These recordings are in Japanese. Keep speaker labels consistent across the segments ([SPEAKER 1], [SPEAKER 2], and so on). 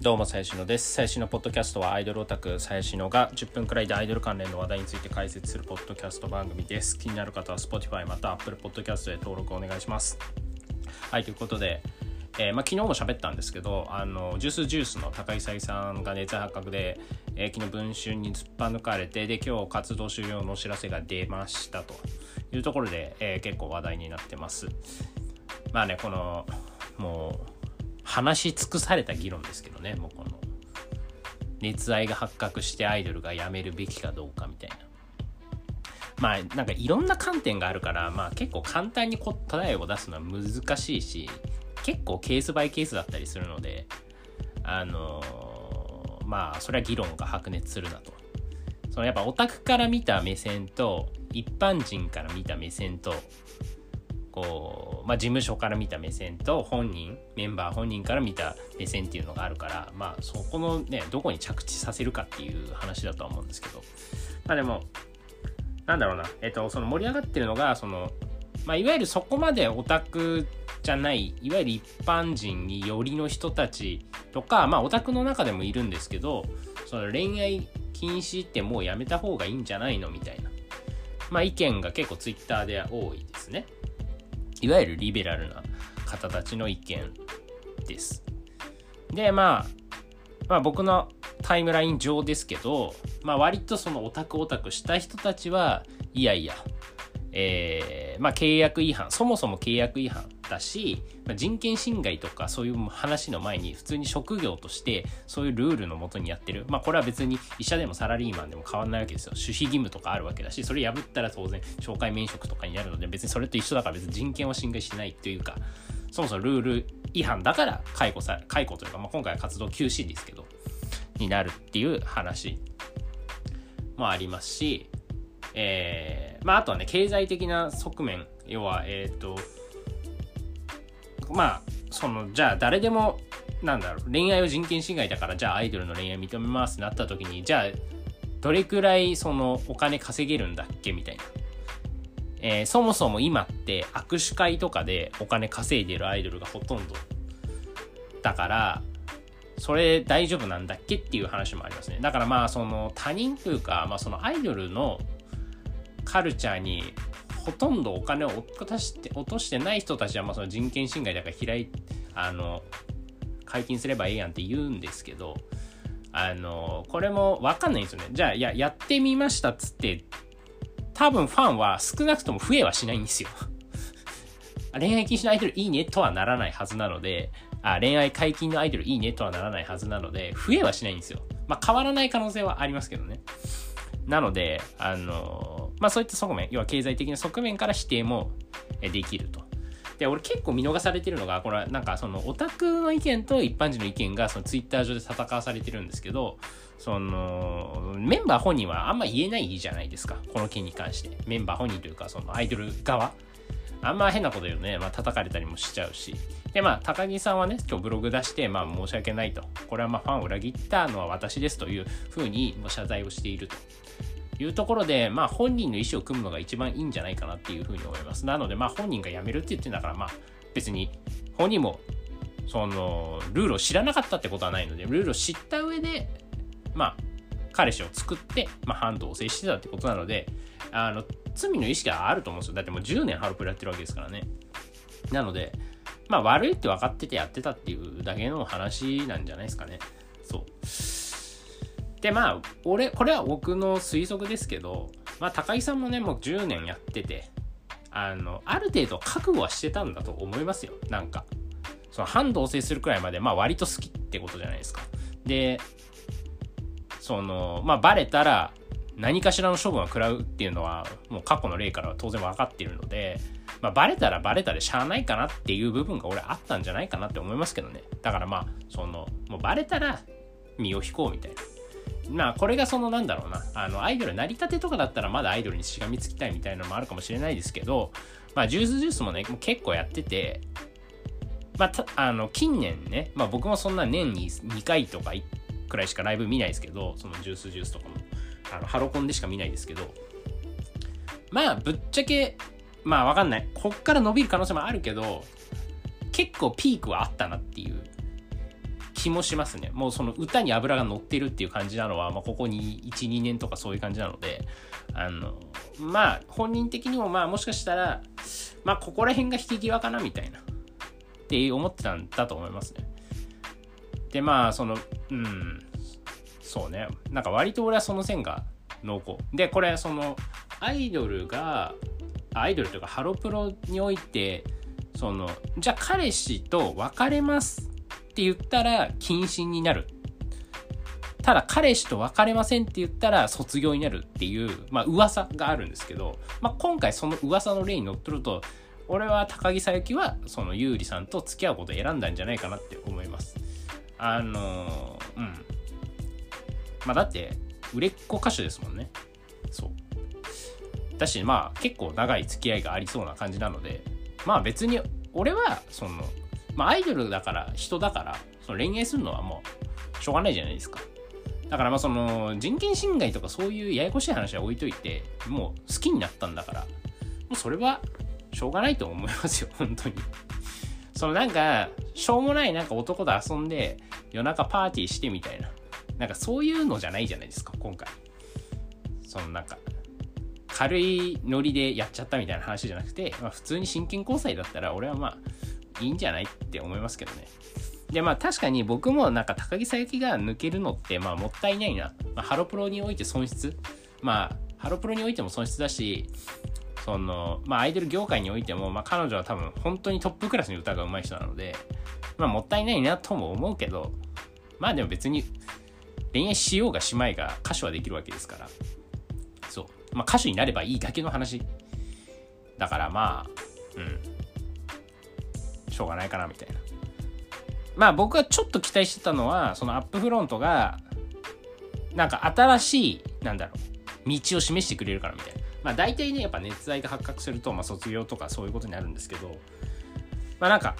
[SPEAKER 1] どうも、最新のです。最新のポッドキャストはアイドルオタク最新のが10分くらいでアイドル関連の話題について解説するポッドキャスト番組です。気になる方は Spotify また Apple Podcast で登録お願いします。はい、ということで、えー、ま、昨日も喋ったんですけど、あの、ジュースジュースの高井沙さんが熱発覚で、えー、昨日文春に突っぱ抜かれて、で、今日活動終了のお知らせが出ましたというところで、えー、結構話題になってます。まあね、この、もう、話し尽くされた議論ですけどね、もうこの、熱愛が発覚してアイドルが辞めるべきかどうかみたいな。まあなんかいろんな観点があるからまあ結構簡単に答えを出すのは難しいし結構ケースバイケースだったりするのであのー、まあそれは議論が白熱するなと。そのやっぱオタクから見た目線と一般人から見た目線とこう、まあ、事務所から見た目線と本人メンバー本人から見た目線っていうのがあるからまあそこのねどこに着地させるかっていう話だとは思うんですけど。まあでもなんだろうな。えっとその盛り上がってるのがそのまあいわゆるそこまでオタクじゃないいわゆる一般人によりの人たちとかまあオタクの中でもいるんですけどその恋愛禁止ってもうやめた方がいいんじゃないのみたいな。まあ意見が結構ツイッターで多いですね。いわゆるリベラルな方たちの意見です。で、まあ、まあ僕のタイムライン上ですけど、まあ割とそのオタクオタクした人たちは、いやいや、えー、まあ契約違反、そもそも契約違反だし、まあ、人権侵害とかそういう話の前に普通に職業としてそういうルールのもとにやってる。まあこれは別に医者でもサラリーマンでも変わんないわけですよ。守秘義務とかあるわけだし、それ破ったら当然紹介免職とかになるので別にそれと一緒だから別に人権は侵害しないというか、そもそもルール違反だから解雇さ、解雇というか、まあ今回は活動休止ですけど、になるっていう話もありますし、えー、まああとはね、経済的な側面、要は、えっ、ー、と、まあそのじゃあ誰でもなんだろう恋愛は人権侵害だからじゃあアイドルの恋愛認めます。ってなった時にじゃあどれくらいそのお金稼げるんだっけみたいな、えー、そもそも今って握手会とかでお金稼いでるアイドルがほとんどだからそれ大丈夫なんだっけっていう話もありますね。だからまあその他人というか、まあ、そのアイドルのカルチャーにほとんどお金を落として落としてない人たちはまあその人権侵害だから開いあの解禁すればええやんって言うんですけどあのこれも分かんないんですよね。じゃあややってみましたっつって多分ファンは少なくとも増えはしないんですよ。恋愛禁止のアイドルいいねとはならないはずなのであ恋愛解禁のアイドルいいねとはならないはずなので増えはしないんですよ。まあ変わらない可能性はありますけどね。なのであのまあそういった側面、要は経済的な側面から否定もできると。で、俺結構見逃されてるのが、これはなんかそのオタクの意見と一般人の意見がそのツイッター上で戦わされてるんですけど、そのメンバー本人はあんま言えないじゃないですか、この件に関して。メンバー本人というか、そのアイドル側。あんま変なこと言うね、まあ叩かれたりもしちゃうし。で、まあ高木さんはね、今日ブログ出して、まあ申し訳ないと。これはまあファンを裏切ったのは私ですというふうにもう謝罪をしていると。いうところで、まあ本人の意思を組むのが一番いいんじゃないかなっていうふうに思います。なので、まあ本人が辞めるって言ってんだから、まあ別に本人もそのルールを知らなかったってことはないので、ルールを知った上で、まあ彼氏を作って、まあ反同棲してたってことなので、あの、罪の意識はあると思うんですよ。だってもう10年ハロプロやってるわけですからね。なので、まあ悪いって分かっててやってたっていうだけの話なんじゃないですかね。で、まあ、俺、これは僕の推測ですけど、まあ、高木さんもね、もう10年やってて、あの、ある程度覚悟はしてたんだと思いますよ。なんか。その反同棲するくらいまで、まあ割と好きってことじゃないですか。で、その、まあバレたら何かしらの処分は食らうっていうのは、もう過去の例からは当然分かっているので、まあバレたらバレたでしゃあないかなっていう部分が俺あったんじゃないかなって思いますけどね。だからまあ、その、もうバレたら身を引こうみたいな。まあこれがそのなんだろうな。あのアイドル成り立てとかだったらまだアイドルにしがみつきたいみたいなのもあるかもしれないですけどまあジュースジュースもね結構やっててまああの近年ねまあ僕もそんな年に2回とかくらいしかライブ見ないですけどそのジュースジュースとかも。あのハロコンでしか見ないですけど。まあぶっちゃけまあわかんない。こっから伸びる可能性もあるけど結構ピークはあったなっていう気もしますね。もうその歌に油が乗ってるっていう感じなのは、まあ、ここに1、2年とかそういう感じなので、あの、まあ、本人的にもまあ、もしかしたら、まあ、ここら辺が引き際かなみたいな、って思ってたんだと思いますね。で、まあ、その、うん、そうね。なんか割と俺はその線が濃厚。で、これ、その、アイドルが、アイドルというか、ハロプロにおいて、その、じゃあ彼氏と別れますって言ったら謹慎になる。ただ彼氏と別れませんって言ったら卒業になるっていう、まあ噂があるんですけど、まあ今回その噂の例にのっとると、俺は高木さゆきはその優里さんと付き合うことを選んだんじゃないかなって思います。あのー、うん。まあだって、売れっ子歌手ですもんね。そう。だし、まあ結構長い付き合いがありそうな感じなので、まあ別に俺は、その、まあアイドルだから、人だから、その恋愛するのはもう、しょうがないじゃないですか。だからまあその、人権侵害とかそういうややこしい話は置いといて、もう好きになったんだから、もうそれは、しょうがないと思いますよ、本当に。そのなんか、しょうもないなんか男と遊んで、夜中パーティーしてみたいな。なんかそういうのじゃないじゃないですか、今回。そのなんか、軽いノリでやっちゃったみたいな話じゃなくて、まあ、普通に真剣交際だったら俺はまあいいんじゃないって思いますけどね。でまあ確かに僕もなんか高木さゆきが抜けるのってまあもったいないな。まあ、ハロプロにおいて損失。まあハロプロにおいても損失だし、そのまあアイドル業界においても、まあ、彼女は多分本当にトップクラスに歌が上手い人なので、まあもったいないなとも思うけど、まあでも別に恋愛しようがしまいが歌手はできるわけですから。そうまあ、歌手になればいいだけの話。だからまあ、うん。しょうがないかなみたいな。まあ僕はちょっと期待してたのは、そのアップフロントが、なんか新しい、なんだろう、道を示してくれるからみたいな。まあ大体ね、やっぱ熱愛が発覚すると、まあ卒業とかそういうことになるんですけど、まあなんか、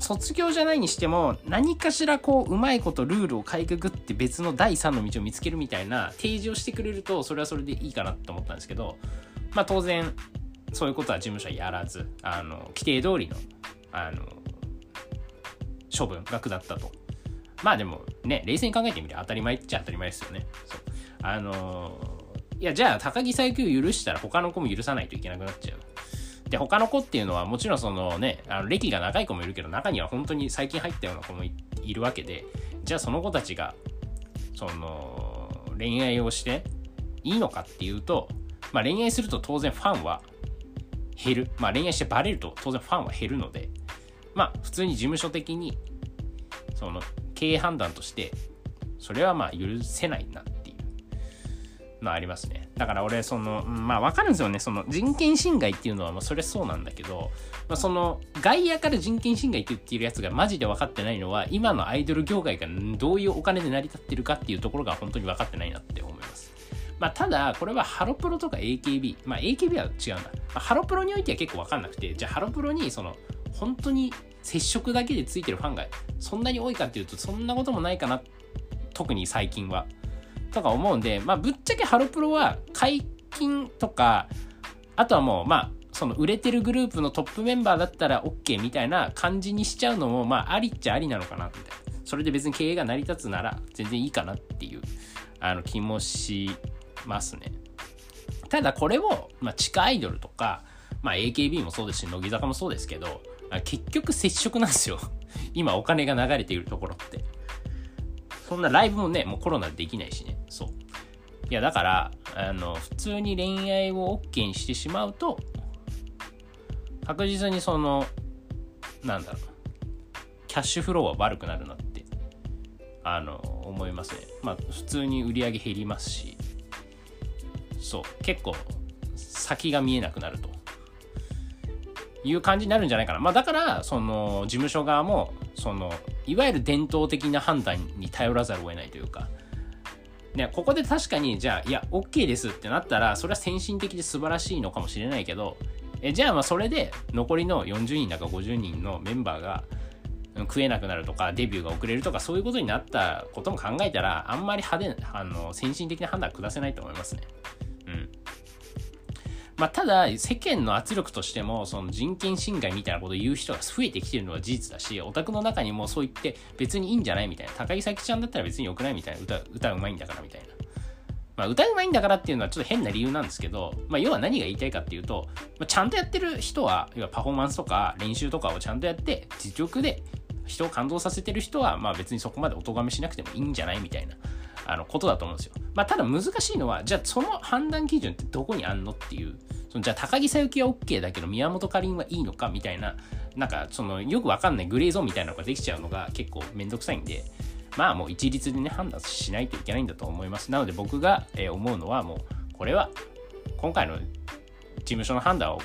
[SPEAKER 1] 卒業じゃないにしても何かしらこううまいことルールをかいくぐって別の第3の道を見つけるみたいな提示をしてくれるとそれはそれでいいかなと思ったんですけどまあ当然そういうことは事務所はやらずあの規定通りのあの処分が下ったと。まあでもね冷静に考えてみれば当たり前っちゃ当たり前ですよね。そう。あのいやじゃあ高木最強許したら他の子も許さないといけなくなっちゃう。で、他の子っていうのはもちろんそのね、あの歴が長い子もいるけど、中には本当に最近入ったような子もいるわけで、じゃあその子たちが、その、恋愛をしていいのかっていうと、まあ恋愛すると当然ファンは減る。まあ恋愛してバレると当然ファンは減るので、まあ普通に事務所的に、その経営判断として、それはまあ許せないなっていうのありますね。だから俺、その、まあわかるんですよね。その人権侵害っていうのは、まあそれそうなんだけど、まあその外野から人権侵害って言っているやつがマジで分かってないのは、今のアイドル業界がどういうお金で成り立ってるかっていうところが本当に分かってないなって思います。まあただ、これはハロプロとか AKB、まあ AKB は違うんだ。まあ、ハロプロにおいては結構分かんなくて、じゃあハロプロにその、本当に接触だけでついてるファンがそんなに多いかっていうと、そんなこともないかな。特に最近は。とか思うんで、まあ、ぶっちゃけハロプロは解禁とか、あとはもう、まあ、その売れてるグループのトップメンバーだったら OK みたいな感じにしちゃうのも、まあ、ありっちゃありなのかな、みたいな。それで別に経営が成り立つなら全然いいかなっていう、あの、気もしますね。ただこれを、まあ、地下アイドルとか、まあ、AKB もそうですし、乃木坂もそうですけど、結局接触なんですよ。今お金が流れているところって。そんなライブもね、もうコロナでできないしね。そう。いや、だから、あの、普通に恋愛を OK にしてしまうと、確実にその、なんだろう、キャッシュフローは悪くなるなって、あの、思いますね。まあ、普通に売り上げ減りますし、そう、結構、先が見えなくなると。いう感じになるんじゃないかな。まあだから、その、事務所側も、その、いわゆる伝統的な判断に頼らざるを得ないというか、ね、ここで確かに、じゃあ、いや、OK ですってなったら、それは先進的で素晴らしいのかもしれないけど、えじゃあ、まあ、それで、残りの40人だか50人のメンバーが、食えなくなるとか、デビューが遅れるとか、そういうことになったことも考えたら、あんまり派手、あの、先進的な判断は下せないと思いますね。まあ、ただ、世間の圧力としても、その人権侵害みたいなことを言う人が増えてきてるのは事実だし、オタクの中にもそう言って別にいいんじゃないみたいな。高木咲ちゃんだったら別に良くないみたいな。歌、歌うまいんだからみたいな。まあ、歌うまいんだからっていうのはちょっと変な理由なんですけど、まあ、要は何が言いたいかっていうと、まあ、ちゃんとやってる人は、要はパフォーマンスとか練習とかをちゃんとやって、実力で人を感動させてる人は、まあ別にそこまでお咎めしなくてもいいんじゃないみたいな。あのことだと思うんですよ。まあ、ただ難しいのは、じゃあその判断基準ってどこにあんのっていう、そのじゃあ高木さゆきは OK だけど宮本かりんはいいのかみたいな、なんかそのよくわかんないグレーゾーンみたいなのができちゃうのが結構めんどくさいんで、まあもう一律でね、判断しないといけないんだと思います。なので僕が思うのはもう、これは今回の事務所の判断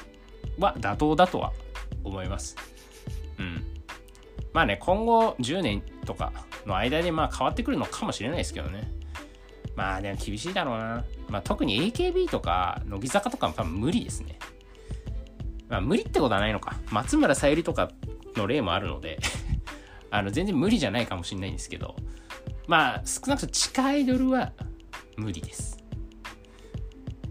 [SPEAKER 1] は妥当だとは思います。うん。まあね、今後10年とかの間でまあ変わってくるのかもしれないですけどね。まあでも厳しいだろうな。まあ特に AKB とか乃木坂とかも多分無理ですね。まあ無理ってことはないのか。松村さゆりとかの例もあるので あの全然無理じゃないかもしれないんですけど、まあ少なくとも地下アイドルは無理です。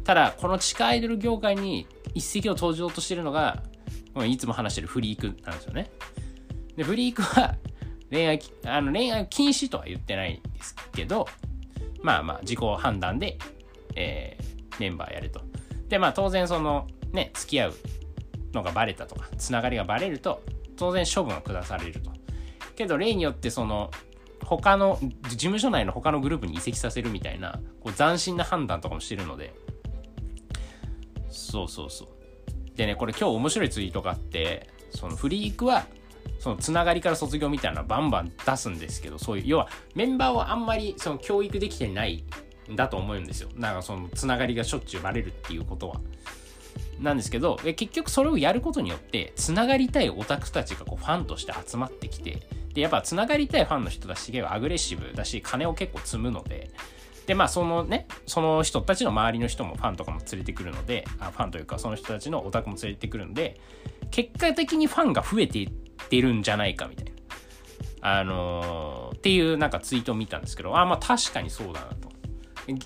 [SPEAKER 1] ただ、この地下アイドル業界に一石を投じようとしてるのが、いつも話してるフリークなんですよね。で、フリークは恋愛、あの恋愛禁止とは言ってないんですけど、まあまあ自己判断で、えー、メンバーやると。で、まあ当然そのね、付き合うのがバレたとか、つながりがバレると、当然処分を下されると。けど例によってその、他の、事務所内の他のグループに移籍させるみたいな、こう斬新な判断とかもしてるので、そうそうそう。でね、これ今日面白いツイートがあって、そのフリークはそのつながりから卒業みたいなのバンバン出すんですけど、そういう、要はメンバーはあんまりその教育できてないんだと思うんですよ。なんかそのつながりがしょっちゅうバレるっていうことは。なんですけど、結局それをやることによって、つながりたいオタクたちがこうファンとして集まってきて、で、やっぱつながりたいファンの人たちがアグレッシブだし、金を結構積むので、で、まあ、そのね、その人たちの周りの人もファンとかも連れてくるので、あファンというか、その人たちのオタクも連れてくるんで、結果的にファンが増えていってるんじゃないかみたいな。あのー、っていうなんかツイートを見たんですけど、あ、まあ確かにそうだなと。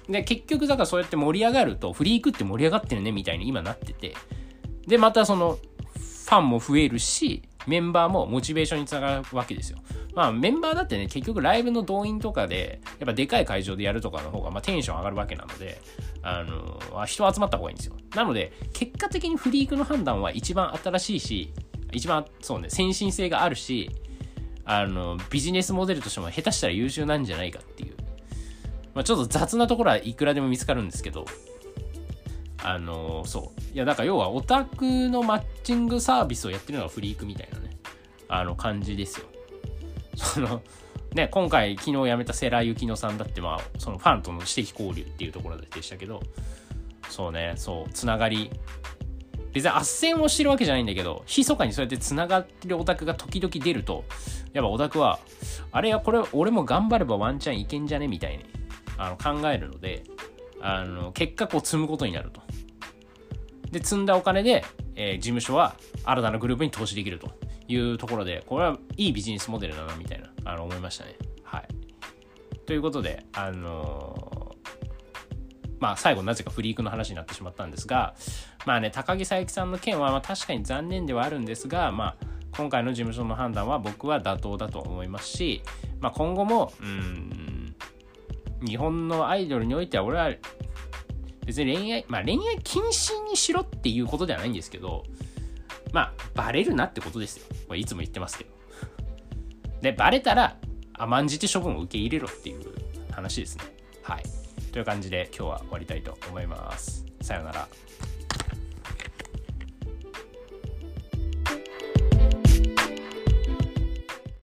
[SPEAKER 1] で、結局だからそうやって盛り上がると、フリークって盛り上がってるねみたいに今なってて、で、またその、ファンも増えるし、メンバーもモチベーションにつながるわけですよ。まあメンバーだってね、結局ライブの動員とかで、やっぱでかい会場でやるとかの方が、まあテンション上がるわけなので、あの、人集まった方がいいんですよ。なので、結果的にフリークの判断は一番新しいし、一番、そうね、先進性があるし、あの、ビジネスモデルとしても下手したら優秀なんじゃないかっていう。まあ、ちょっと雑なところはいくらでも見つかるんですけど、あの、そう。いや、だから要はオタクのマッチングサービスをやってるのがフリークみたいなね、あの感じですよ。その、ね、今回昨日辞めた世良幸乃さんだってまあ、そのファンとの私的交流っていうところでしたけど、そうね、そう、つながり別に斡旋をしてるわけじゃないんだけど、密かにそうやって繋がってるオタクが時々出ると、やっぱオタクは、あれや、これ俺も頑張ればワンチャンいけんじゃね？みたいにあの考えるので、あの、結果こう積むことになると。で、積んだお金で、えー、事務所は新たなグループに投資できるというところで、これはいいビジネスモデルだな、みたいな、あの、思いましたね。はい。ということで、あのーまあ最後なぜかフリークの話になってしまったんですが、まあね、高木佐伯さんの件はま確かに残念ではあるんですが、まあ今回の事務所の判断は僕は妥当だと思いますし、まあ今後も、うん、日本のアイドルにおいては俺は別に恋愛、まあ恋愛禁止にしろっていうことではないんですけど、まあバレるなってことですよ。これいつも言ってますけど。で、バレたら甘んじて処分を受け入れろっていう話ですね。はい。という感じで今日は終わりたいと思います。さようなら。